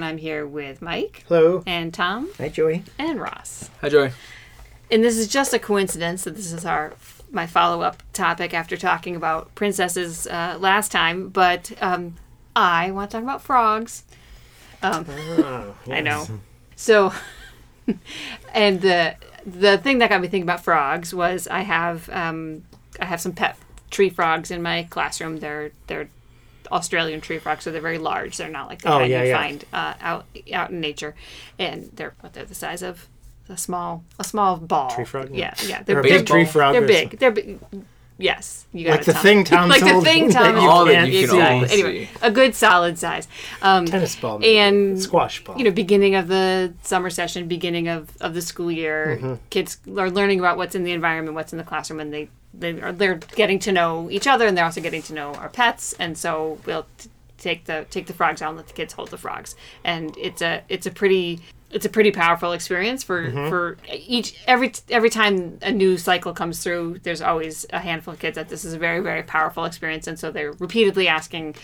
Joey, and I'm here with Mike Hello. and Tom Hi, Joey. and Ross. Hi, Joey. And this is just a coincidence that this is our my follow up topic after talking about princesses uh, last time, but um, I want to talk about frogs. Um, Oh, I know. So, and the the thing that got me thinking about frogs was I have um, I have some pet tree frogs in my classroom. They're they're Australian tree frogs, so they're very large. They're not like the Oh, kind yeah, you yeah. find uh, out out in nature, and they're what they're the size of a small a small ball. Tree frog? Yeah, yeah. Or They're big. tree frog They're big. They're big. Yes, you got Like the thing Tom like the thing Tom. All that you can see. Anyway, a good solid size. Um, Tennis ball. maybe. and squash ball. you know beginning of the summer session beginning of, of the school year Mm-hmm. kids are learning about what's in the environment what's in the classroom and they they are they're getting to know each other and they're also getting to know our pets and so we'll t- take the take the frogs out and let the kids hold the frogs and it's a it's a pretty it's a pretty powerful experience for Mm-hmm. for each every every time a new cycle comes through there's always a handful of kids that this is a very very powerful experience and so they're repeatedly asking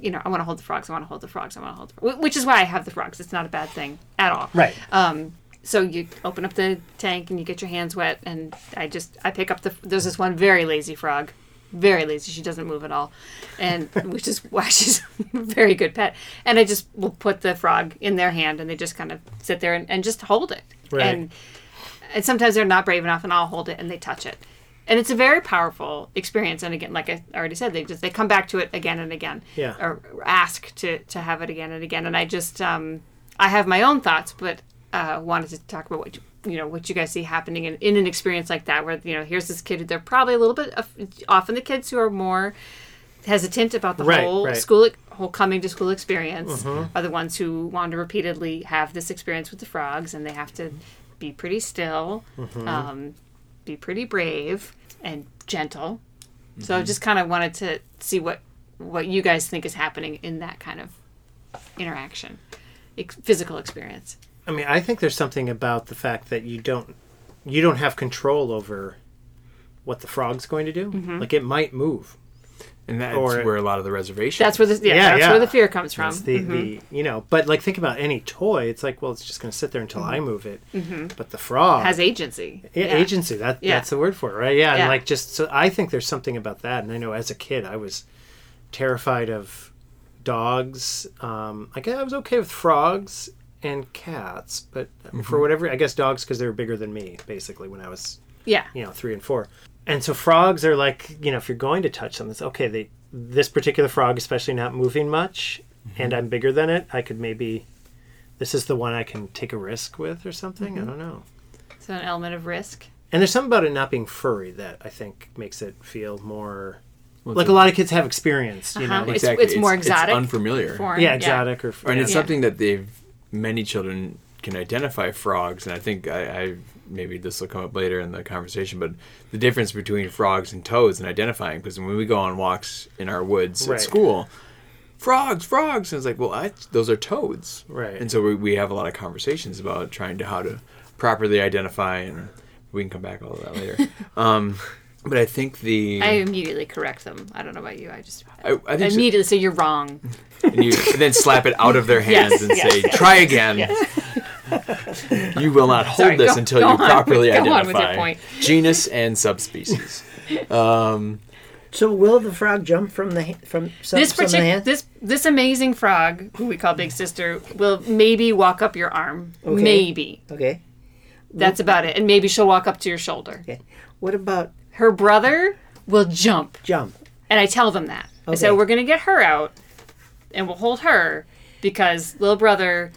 you know i want to hold the frogs i want to hold the frogs i want to hold the frogs. which is why i have the frogs it's not a bad thing at all right. um, so you open up the tank and you get your hands wet, and I just I pick up the. There's this one very lazy frog, very lazy. She doesn't move at all, and which is why she's a very good pet. And I just will put the frog in their hand, and they just kind of sit there and, and just hold it. Right. And and sometimes they're not brave enough, and I'll hold it, and they touch it. And it's a very powerful experience. And again, like I already said, they just they come back to it again and again, Yeah. or ask to to have it again and again. And I just um, I have my own thoughts, but uh, wanted to talk about what you, you know what you guys see happening in, in an experience like that, where you know here's this kid. They're probably a little bit of, often the kids who are more hesitant about the Right, whole right. Mm-hmm. school whole coming to school experience are the ones who want to repeatedly have this experience with the frogs, and they have to be pretty still, Mm-hmm. um, be pretty brave and gentle. So Mm-hmm. I just kind of wanted to see what what you guys think is happening in that kind of interaction, ex- physical experience. I mean, I think there's something about the fact that you don't you don't have control over what the frog's going to do. Mm-hmm. Like it might move. And that's Or- where a lot of the reservation. That's where the yeah, Yeah, that's yeah. where the fear comes from. It's the, Mhm. the you know, but like think about any toy. It's like, well, it's just going to sit there until I move it. But the frog Mm-hmm. Has agency. Yeah, agency. That Yeah. that's the word for it, right? Yeah, Yeah. and like just so I think there's something about that. And I know as a kid, I was terrified of dogs. Um, I guess I was okay with frogs and cats, but mm-hmm. for whatever, I guess dogs because they were bigger than me, basically when I was Yeah. you know three and four. And so frogs are like you know if you're going to touch something, it's okay. They this particular frog, especially not moving much, mm-hmm. and I'm bigger than it. I could maybe. This is the one I can take a risk with, or something. I mm-hmm. don't know. So an element of risk. And there's something about it not being furry that I think makes it feel more Well, like it's a lot of kids have experience, you Uh-huh. know. Like, It's- it's more exotic. unfamiliar. Foreign. yeah, exotic or and it's yeah. something that they've many children can identify frogs and i think I, I maybe this will come up later in the conversation but the difference between frogs and toads and identifying because when we go on walks in our woods Right. at school frogs frogs and it's like well I, those are toads Right. and so we, we have a lot of conversations about trying to how to properly identify and we can come back all of that later um, but i think the I immediately correct them. I don't know about you. I just I, I think so- immediately say you're wrong. and you and then slap it out of their hands Yes, and yes, say, yes. "Try again." you will not hold Sorry, this go- until go you on. properly Go on identify with your point. genus and subspecies. Um, So will the frog jump from the from some, this some of the particular this this amazing frog, who we call Big Sister, will maybe walk up your arm. Okay. Maybe Okay. that's about it, and maybe she'll walk up to your shoulder. Okay. What about Her brother will jump, jump? and I tell them that. I say we're gonna get her out, and we'll hold her because little brother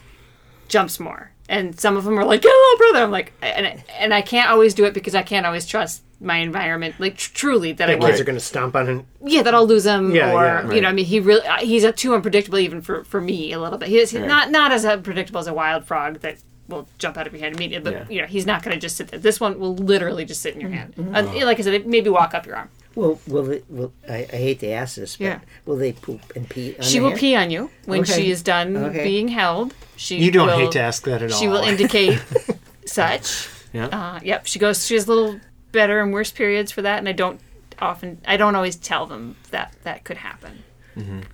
jumps more. And some of them are like, "Yeah, little brother." I'm like, and and I can't always do it because I can't always trust my environment, like tr- truly that the won't kids are going to stomp on him. yeah, that I'll lose him, Yeah, or yeah, you know, I mean, he really he's a too unpredictable even for for me a little bit. He's Right. not not as unpredictable as a wild frog that will jump out of your hand immediately, but Yeah. you know, he's not going to just sit there. This one will literally just sit in your hand, Mm-hmm. and like I said, maybe walk up your arm. Will will it, will I, I hate to ask this, but Yeah. will they poop and pee? On She will hand? pee on you when Okay. she is done Okay. being held. She You don't will, hate to ask that at all. She will indicate such. yeah. Uh, yep, she goes. She has little better and worse periods for that, and I don't often. I don't always tell them that that could happen.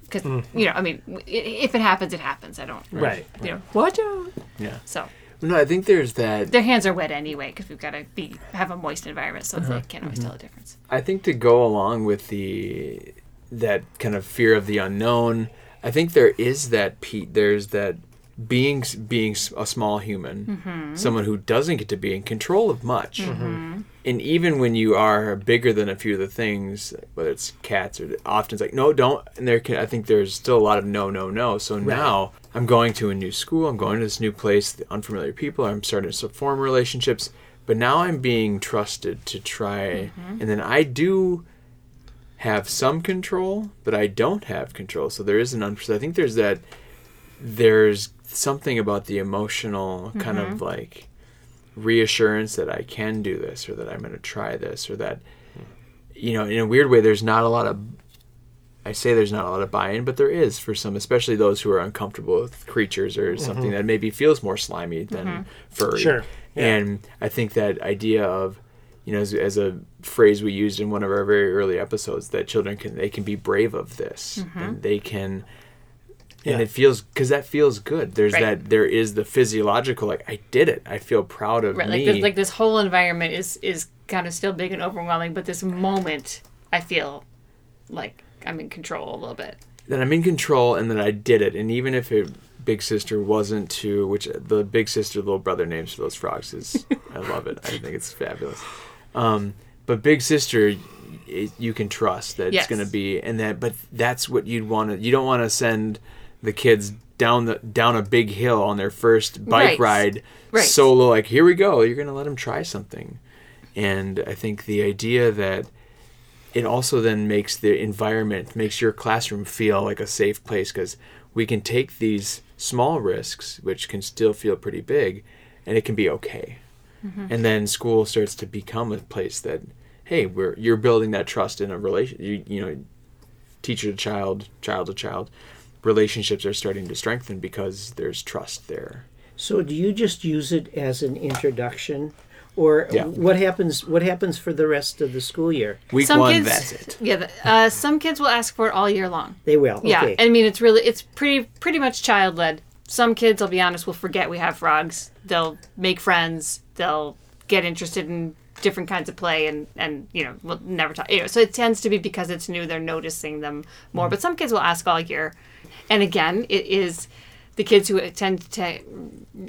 because you know, I mean, if it happens, it happens. I don't, Right. You know, watch out. Yeah. So No, I think there's that. their hands are wet anyway because we've got to be have a moist environment, so Uh-huh. they can't always tell Mm-hmm. the difference. I think to go along with the that kind of fear of the unknown, I think there is that Pete. There's that being being a small human, someone who doesn't get to be in control of much, and even when you are bigger than a few of the things, whether it's cats or often it's like no, don't. And there can I think there's still a lot of no, no, no. So now I'm going to a new school. I'm going to this new place, the unfamiliar people. I'm starting to form relationships. But now I'm being trusted to try, mm-hmm. and then I do have some control, but I don't have control. So there is an un- I think there's that. There's something about the emotional kind of mm-hmm. like reassurance that I can do this, or that I'm going to try this, or that hmm. you know, in a weird way, there's not a lot of. I say there's not a lot of buy-in, but there is for some, especially those who are uncomfortable with creatures or mm-hmm. something that maybe feels more slimy than mm-hmm. furry. Sure. Yeah. And I think that idea of, you know, as, as a phrase we used in one of our very early episodes, that children can they can be brave of this, mm-hmm. and they can, Yeah. and it feels because that feels good. There's Right. that there is the physiological like I did it. I feel proud of Right, me. like this, like this whole environment is is kind of still big and overwhelming, but this moment, I feel like I'm in control a little bit. that I'm in control and that I did it. And even if it, big sister wasn't to, which the big sister little brother names for those frogs is, I love it. I think it's fabulous. Um, but big sister, y- you can trust that Yes. it's going to be, and that, but that's what you'd want to. You don't want to send the kids down the down a big hill on their first bike Right. ride Right. solo. Like here we go. You're going to let them try something, and I think the idea that it also then makes the environment makes your classroom feel like a safe place because we can take these small risks which can still feel pretty big and it can be okay. Mm-hmm. And then school starts to become a place that hey we're you're building that trust in a relation you, you know teacher to child child to child relationships are starting to strengthen because there's trust there. So do you just use it as an introduction, or Yeah. what happens? What happens for the rest of the school year? week some one kids, that's it Yeah, uh, some kids will ask for it all year long. They will. Yeah, Okay. I mean it's really it's pretty pretty much child led. Some kids, I'll be honest, will forget we have frogs. They'll make friends. They'll get interested in different kinds of play, and and you know we'll never talk. You know, so it tends to be because it's new. They're noticing them more. But some kids will ask all year, and again, it is the kids who tend to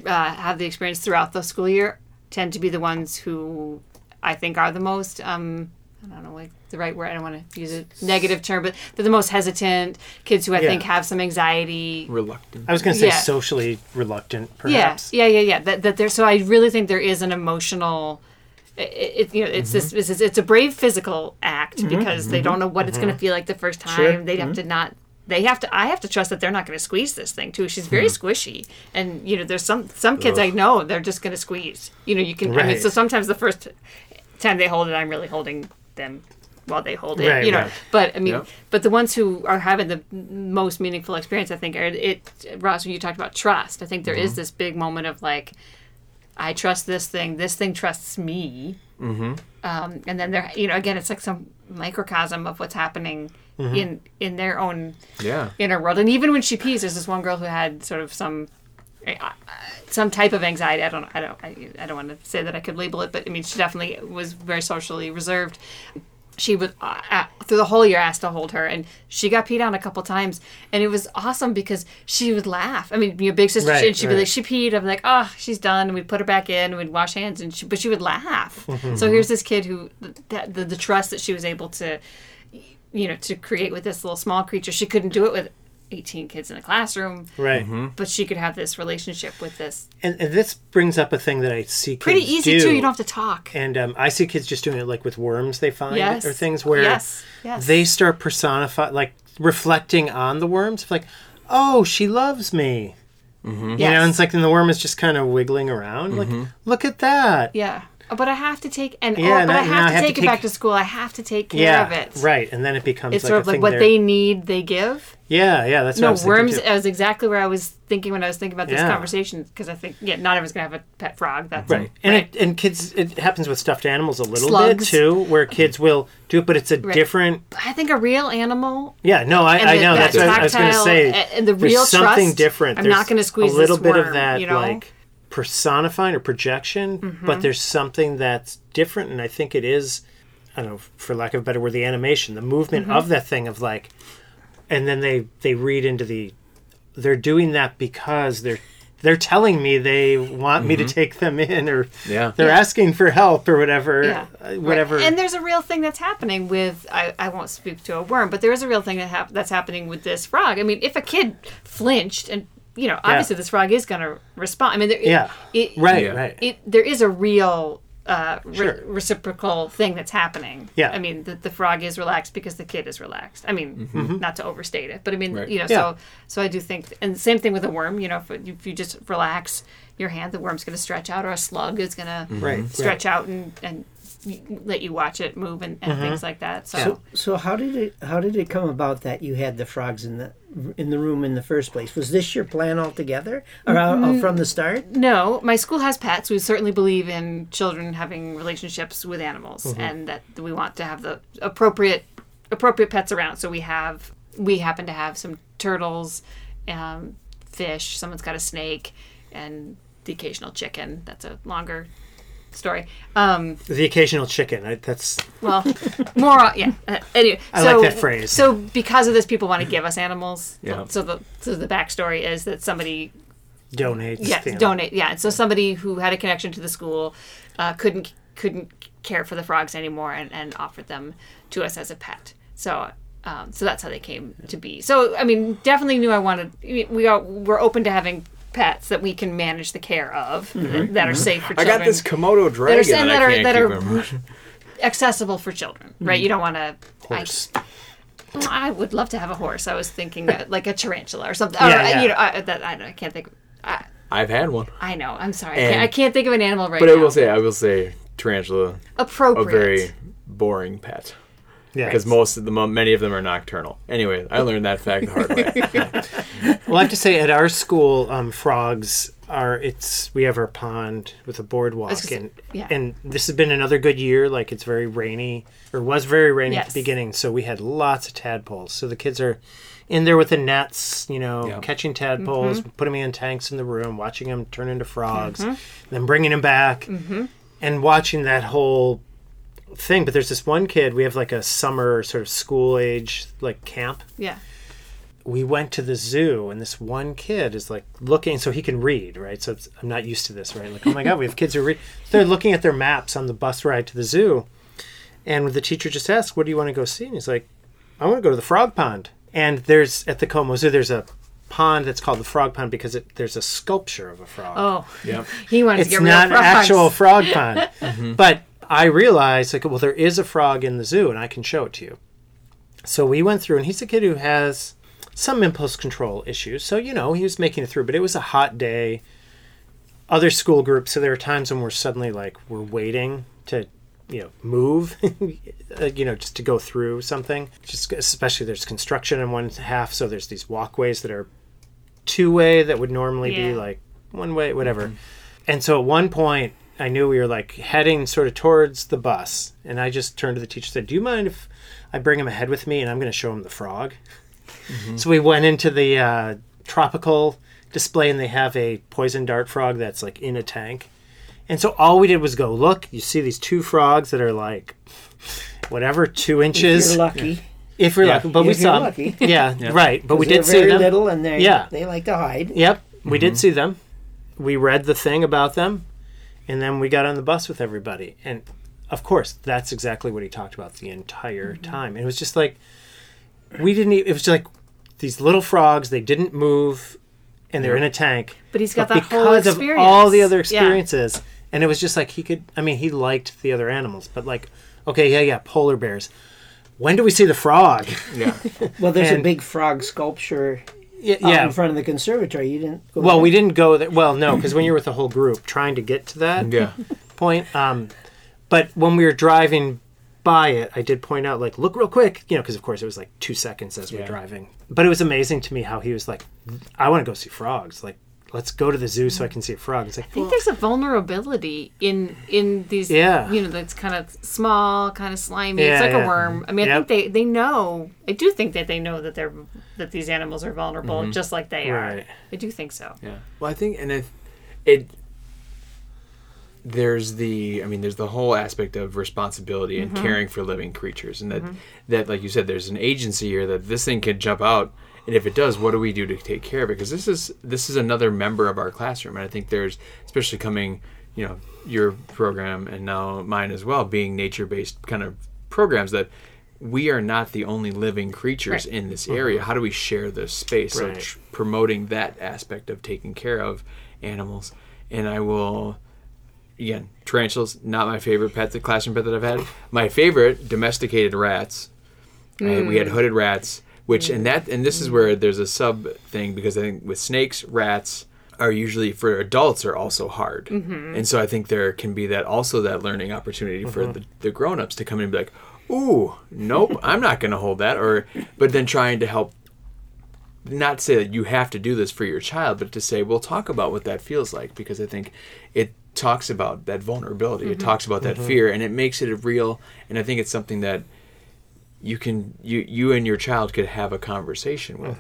uh, have the experience throughout the school year tend to be the ones who I think are the most. Um, I don't know, like the right word. I don't want to use a negative term, but they're the most hesitant kids who I Yeah. think have some anxiety. reluctant I was going to say Yeah. socially reluctant, perhaps. Yeah, yeah, yeah, yeah. That, that there. So I really think there is an emotional. It, it you know it's Mm-hmm. this, this is it's a brave physical act because they don't know what it's going to feel like the first time. Sure. They have to not. They have to. I have to trust that they're not going to squeeze this thing too. She's very Mm-hmm. squishy, and you know, there's some some kids I know they're just going to squeeze. You know, you can. I mean, so sometimes the first time they hold it, I'm really holding them while they hold it. Right, you know, right. but I mean, Yep. but the ones who are having the most meaningful experience, I think, are it. Ross, when you talked about trust, I think there is this big moment of like, I trust this thing. This thing trusts me. Mm-hmm. Um, and then there, you know, again, it's like some microcosm of what's happening in in their own yeah inner world. And even when she pees, there's this one girl who had sort of some uh, some type of anxiety. I don't I don't I, I don't want to say that I could label it, but I mean she definitely was very socially reserved. She was uh, uh, through the whole year asked to hold her, and she got peed on a couple times, and it was awesome because she would laugh. I mean, your big sister, Right, she, she'd be like, she peed. I'm like, oh, she's done. And we'd put her back in, and we'd wash hands, and she, but she would laugh. Mm-hmm. so here's this kid who that the, the trust that she was able to you know, to create with this little small creature. She couldn't do it with 18 kids in a classroom, Right. Mm-hmm. but she could have this relationship with this. And, and this brings up a thing that I see kids Pretty easy do. too. You don't have to talk. And um, I see kids just doing it like with worms they find Yes. or things where Yes. Yes. they start personifying, like reflecting on the worms like, oh, she loves me. Mm-hmm. You know, and it's like then the worm is just kind of wiggling around. Like, mm-hmm. look at that. yeah. But I have to take and Yeah, or, but now- I have to I have to take it take- back to school. I have to take care yeah, of it. right. And then it becomes It's like sort a of like what they're- they need, they give. Yeah, yeah. That's what I No was worms. too. Is exactly where I was thinking when I was thinking about this Yeah. conversation because I think yeah, not everyone's gonna have a pet frog. That's Right. And right. It, and kids it happens with stuffed animals a little Slugs. bit too, where kids will do it, but it's a Right. different I think a real animal Yeah, no, I, I the- know. that That's what I was going to say. and the real something trust, different. I'm There's not gonna squeeze a little this bit of that, you know? like personifying or projection, Mm-hmm. but there's something that's different, and I think it is. I don't know, for lack of a better word, the animation, the movement Mm-hmm. of that thing of like, and then they they read into the, they're doing that because they're they're telling me they want me to take them in or Yeah. they're Yeah. asking for help or whatever Yeah. uh, whatever Right. And there's a real thing that's happening with I, I won't speak to a worm, but there is a real thing that hap- that's happening with this frog. I mean, if a kid flinched and you know, obviously this frog is going to respond. I mean, there, it- yeah it, right Yeah. right It there is a real uh, re- Sure. reciprocal thing that's happening. Yeah. I mean, the, the frog is relaxed because the kid is relaxed. I mean, not to overstate it, but I mean, Right. you know, Mm-hmm. Yeah. so so I do think, and same thing with a worm. You know, if, if you just relax your hand, the worm's going to stretch out, or a slug is going to Right, stretch out and and y- let you watch it move and, and things like that. So. So, so how did it how did it come about that you had the frogs in the in the room in the first place? Was this your plan altogether, or uh, from the start? No, my school has pets. We certainly believe in children having relationships with animals, Mm-hmm. and that we want to have the appropriate appropriate pets around. So we have we happen to have some turtles, um, fish. Someone's got a snake, and the occasional chicken. That's a longer story. Um, the occasional chicken I, that's well, more yeah. Uh, anyway, I so, like that phrase. So because of this, people want to give us animals. Yeah. So the so the backstory is that somebody donates Yes, you donate. Yeah, and so somebody who had a connection to the school uh, couldn't couldn't care for the frogs anymore, and, and offered them to us as a pet. So. Um, so that's how they came to be. So I mean, definitely knew I wanted. We are we're open to having pets that we can manage the care of mm-hmm. that are mm-hmm. safe for children. I got this Komodo dragon that, that are- I can't that are- accessible for children, right? Mm-hmm. You don't want to. Horse. Well, I would love to have a horse. I was thinking like a tarantula or something. Yeah, or, uh, yeah. You know, I, that I, don't- I can't think. I, I've had one, I know. I'm sorry. I can't, I can't think of an animal right but now. I will say, I will say, tarantula, Appropriate. a very boring pet yeah because most of the many of them are nocturnal. Anyway, I learned that fact the hard way. well i have to say at our school um, frogs are it's we have our pond with a boardwalk was gonna and yeah. and this has been another good year like it's very rainy or was very rainy at the beginning so we had lots of tadpoles so the kids are in there with the nets you know Yeah. catching tadpoles Mm-hmm. putting them in tanks in the room watching them turn into frogs then bringing them back Mm-hmm. and watching that whole thing but there's this one kid we have like a summer sort of school age like camp. Yeah. we went to the zoo and this one kid is like looking so he can read right? So it's, i'm not used to this right? Like oh my god we have kids who read. They're looking at their maps on the bus ride to the zoo and the teacher just asked what do you want to go see? And he's like i want to go to the frog pond. And there's at the como zoo there's a pond that's called the frog pond because it, there's a sculpture of a frog. Oh, yeah. he wanted it's to get real not an frogs. actual frog pond. Mm-hmm. But I realized, like, well, there is a frog in the zoo, and I can show it to you. So we went through, and he's a kid who has some impulse control issues. So you know, he was making it through, but it was a hot day. Other school groups, so there are times when we're suddenly like we're waiting to, you know, move, you know, just to go through something. Just especially there's construction in one half, so there's these walkways that are two way that would normally be like one way, whatever. Mm-hmm. And so at one point, I knew we were like heading sort of towards the bus, and I just turned to the teacher and said, "Do you mind if I bring him ahead with me, and I'm going to show him the frog?" So we went into the uh, tropical display, and they have a poison dart frog that's like in a tank. And so all we did was go look. You see these two frogs that are like whatever two inches. You're lucky. If we're Yeah. lucky, but we If you're saw lucky. Yeah, right. But we 'Cause they're did see very them. little, and they Yeah. they like to hide. Yep, we did see them. We read the thing about them, and then we got on the bus with everybody. And of course, that's exactly what he talked about the entire mm-hmm. time. And it was just like we didn't. e- It was just like these little frogs. They didn't move, and they're in a tank. But he's got but that whole because of all the other Yeah. experiences, and it was just like he could. I mean, he liked the other animals, but like, okay, yeah, yeah, polar bears. When do we see the frog? Yeah. Well, there's a big frog sculpture yeah, in front of the conservatory. You didn't. Go Well, there? we didn't go there. Well, no, because when you're with the whole group trying to get to that, Yeah. point. Um, but when we were driving by it, I did point out, like, look real quick, you know, because of course it was like two seconds as we Yeah. we're driving. But it was amazing to me how he was like, I want to go see frogs. Like, let's go to the zoo so I can see a frog. It's like, I think there's a vulnerability in in these. Yeah. You know, that's kind of small, kind of slimy. Yeah, it's like yeah. a worm. I mean, I think they they know. I do think that they know that they're that these animals are vulnerable, mm-hmm. just like they are. Right. I do think so. Yeah. Well, I think, and if it, there's the, I mean, there's the whole aspect of responsibility and mm-hmm. caring for living creatures, and that, mm-hmm. that, like you said, there's an agency here that this thing could jump out, and if it does, what do we do to take care of it? Because this is this is another member of our classroom, and I think there's, especially coming, you know, your program and now mine as well, being nature-based kind of programs that. We are not the only living creatures Right. in this mm-hmm. area. How do we share this space? So Right. tr- promoting that aspect of taking care of animals. And I will, again, tarantulas, not my favorite pet, the classroom pet that I've had. My favorite, domesticated rats. I- we had mm. hooded rats, which, and mm. that, and this is where there's a sub thing because I think with snakes, rats, are usually for adults are also hard. Mm-hmm. And so i think there can be that also that learning opportunity for mm-hmm. the, the grown-ups to come in and be like ooh nope i'm not going to hold that or but then trying to help not say that you have to do this for your child, but to say, we'll talk about what that feels like because I think it talks about that vulnerability. It mm-hmm. talks about that fear and it makes it real. And I think it's something that you can, you, you and your child could have a conversation with.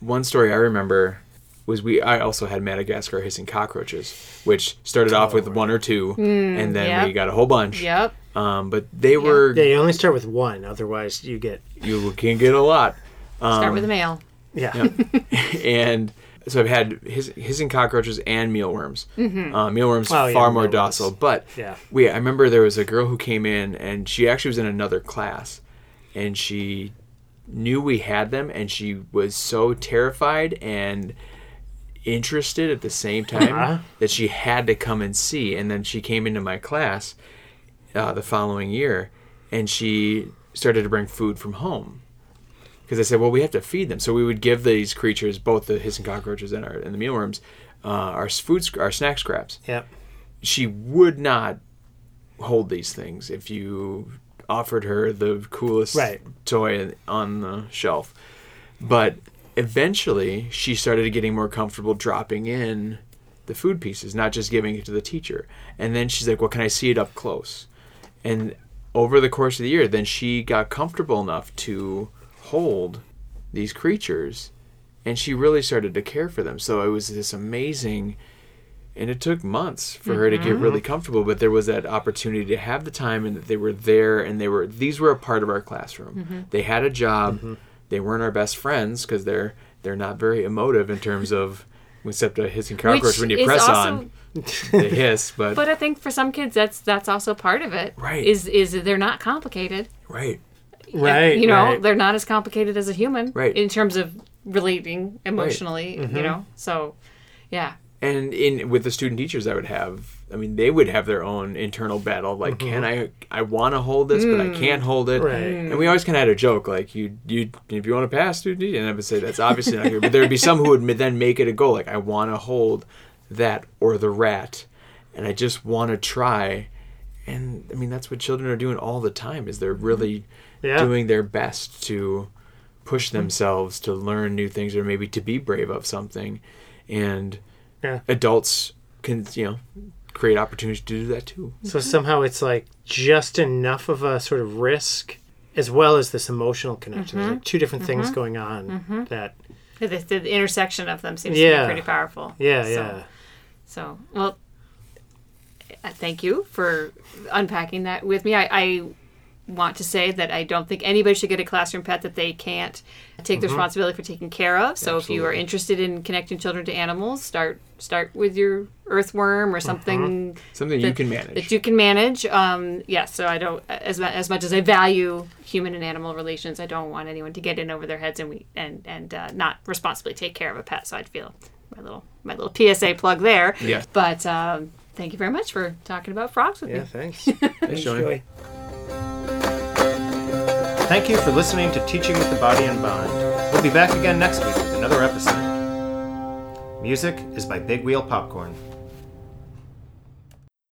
One story I remember was we, I also had Madagascar hissing cockroaches, which started off with one or two and then yep. we got a whole bunch. Yep. Um, but they were, yeah, you only start with one, otherwise you get, you can get a lot. Start Um, with a male. yeah. and so I've had his hissing cockroaches and mealworms. Mm-hmm. Uh, mealworms Oh, yeah, far more mealworms. docile, but Yeah. we I remember there was a girl who came in and she actually was in another class, and she knew we had them, and she was so terrified and interested at the same time Uh-huh. that she had to come and see. And then she came into my class uh, the following year, and she started to bring food from home because I said, well, we have to feed them. So we would give these creatures, both the hissing cockroaches and our and the mealworms, uh, our food, our snack scraps. Yep. She would not hold these things if you offered her the coolest Right. toy on the shelf. But eventually, she started getting more comfortable dropping in the food pieces, not just giving it to the teacher. And then she's like, "Well, can I see it up close?" And over the course of the year, then she got comfortable enough to hold these creatures, and she really started to care for them. So it was this amazing. And it took months for her to get mm-hmm. really comfortable, but there was that opportunity to have the time, and that they were there, and they were these were a part of our classroom. Mm-hmm. They had a job. Mm-hmm. They weren't our best friends because they're they're not very emotive in terms of except a hissing cockroach Which when you is press also- on they hiss, but, But I think for some kids, that's that's also part of it. Right. Is is they're not complicated. right, Right. You know, right. they're not as complicated as a human. Right. In terms of relating emotionally. Mm-hmm. You know. So, yeah. And in with the student teachers I would have, I mean, they would have their own internal battle. Like, mm-hmm. can I? I want to hold this, but I mm. can't hold it. Mm-hmm. Right. Mm. And we always kind of had a joke, like you, you, if you want to pass student teacher, and I would say that's obviously not good. But there'd be some who would then make it a goal, like I want to hold that or the rat, and I just want to try. And I mean, that's what children are doing all the time. Is they're really mm-hmm. Yeah. doing their best to push themselves to learn new things or maybe to be brave of something and Yeah. adults can you know create opportunities to do that too So somehow it's like just enough of a sort of risk as well as this emotional connection. There's like mm-hmm. two different mm-hmm. things going on mm-hmm. that The, the intersection of them seems to be pretty powerful. yeah, So- yeah. So, well, uh, thank you for unpacking that with me. I, I want to say that I don't think anybody should get a classroom pet that they can't take the responsibility for taking care of. So, if you are interested in connecting children to animals, start start with your earthworm or something something you can manage that you can manage. Um, yes, so I don't as as much as I value human and animal relations, I don't want anyone to get in over their heads and we and and uh, not responsibly take care of a pet. So I'd feel my little my little PSA plug there. Yes. But um, thank you very much for talking about frogs with Yeah, me. Yeah. Thanks. Thanks, Joey. Thank you for listening to Teaching with the Body in Mind. We'll be back again next week with another episode. Music is by Big Wheel Popcorn.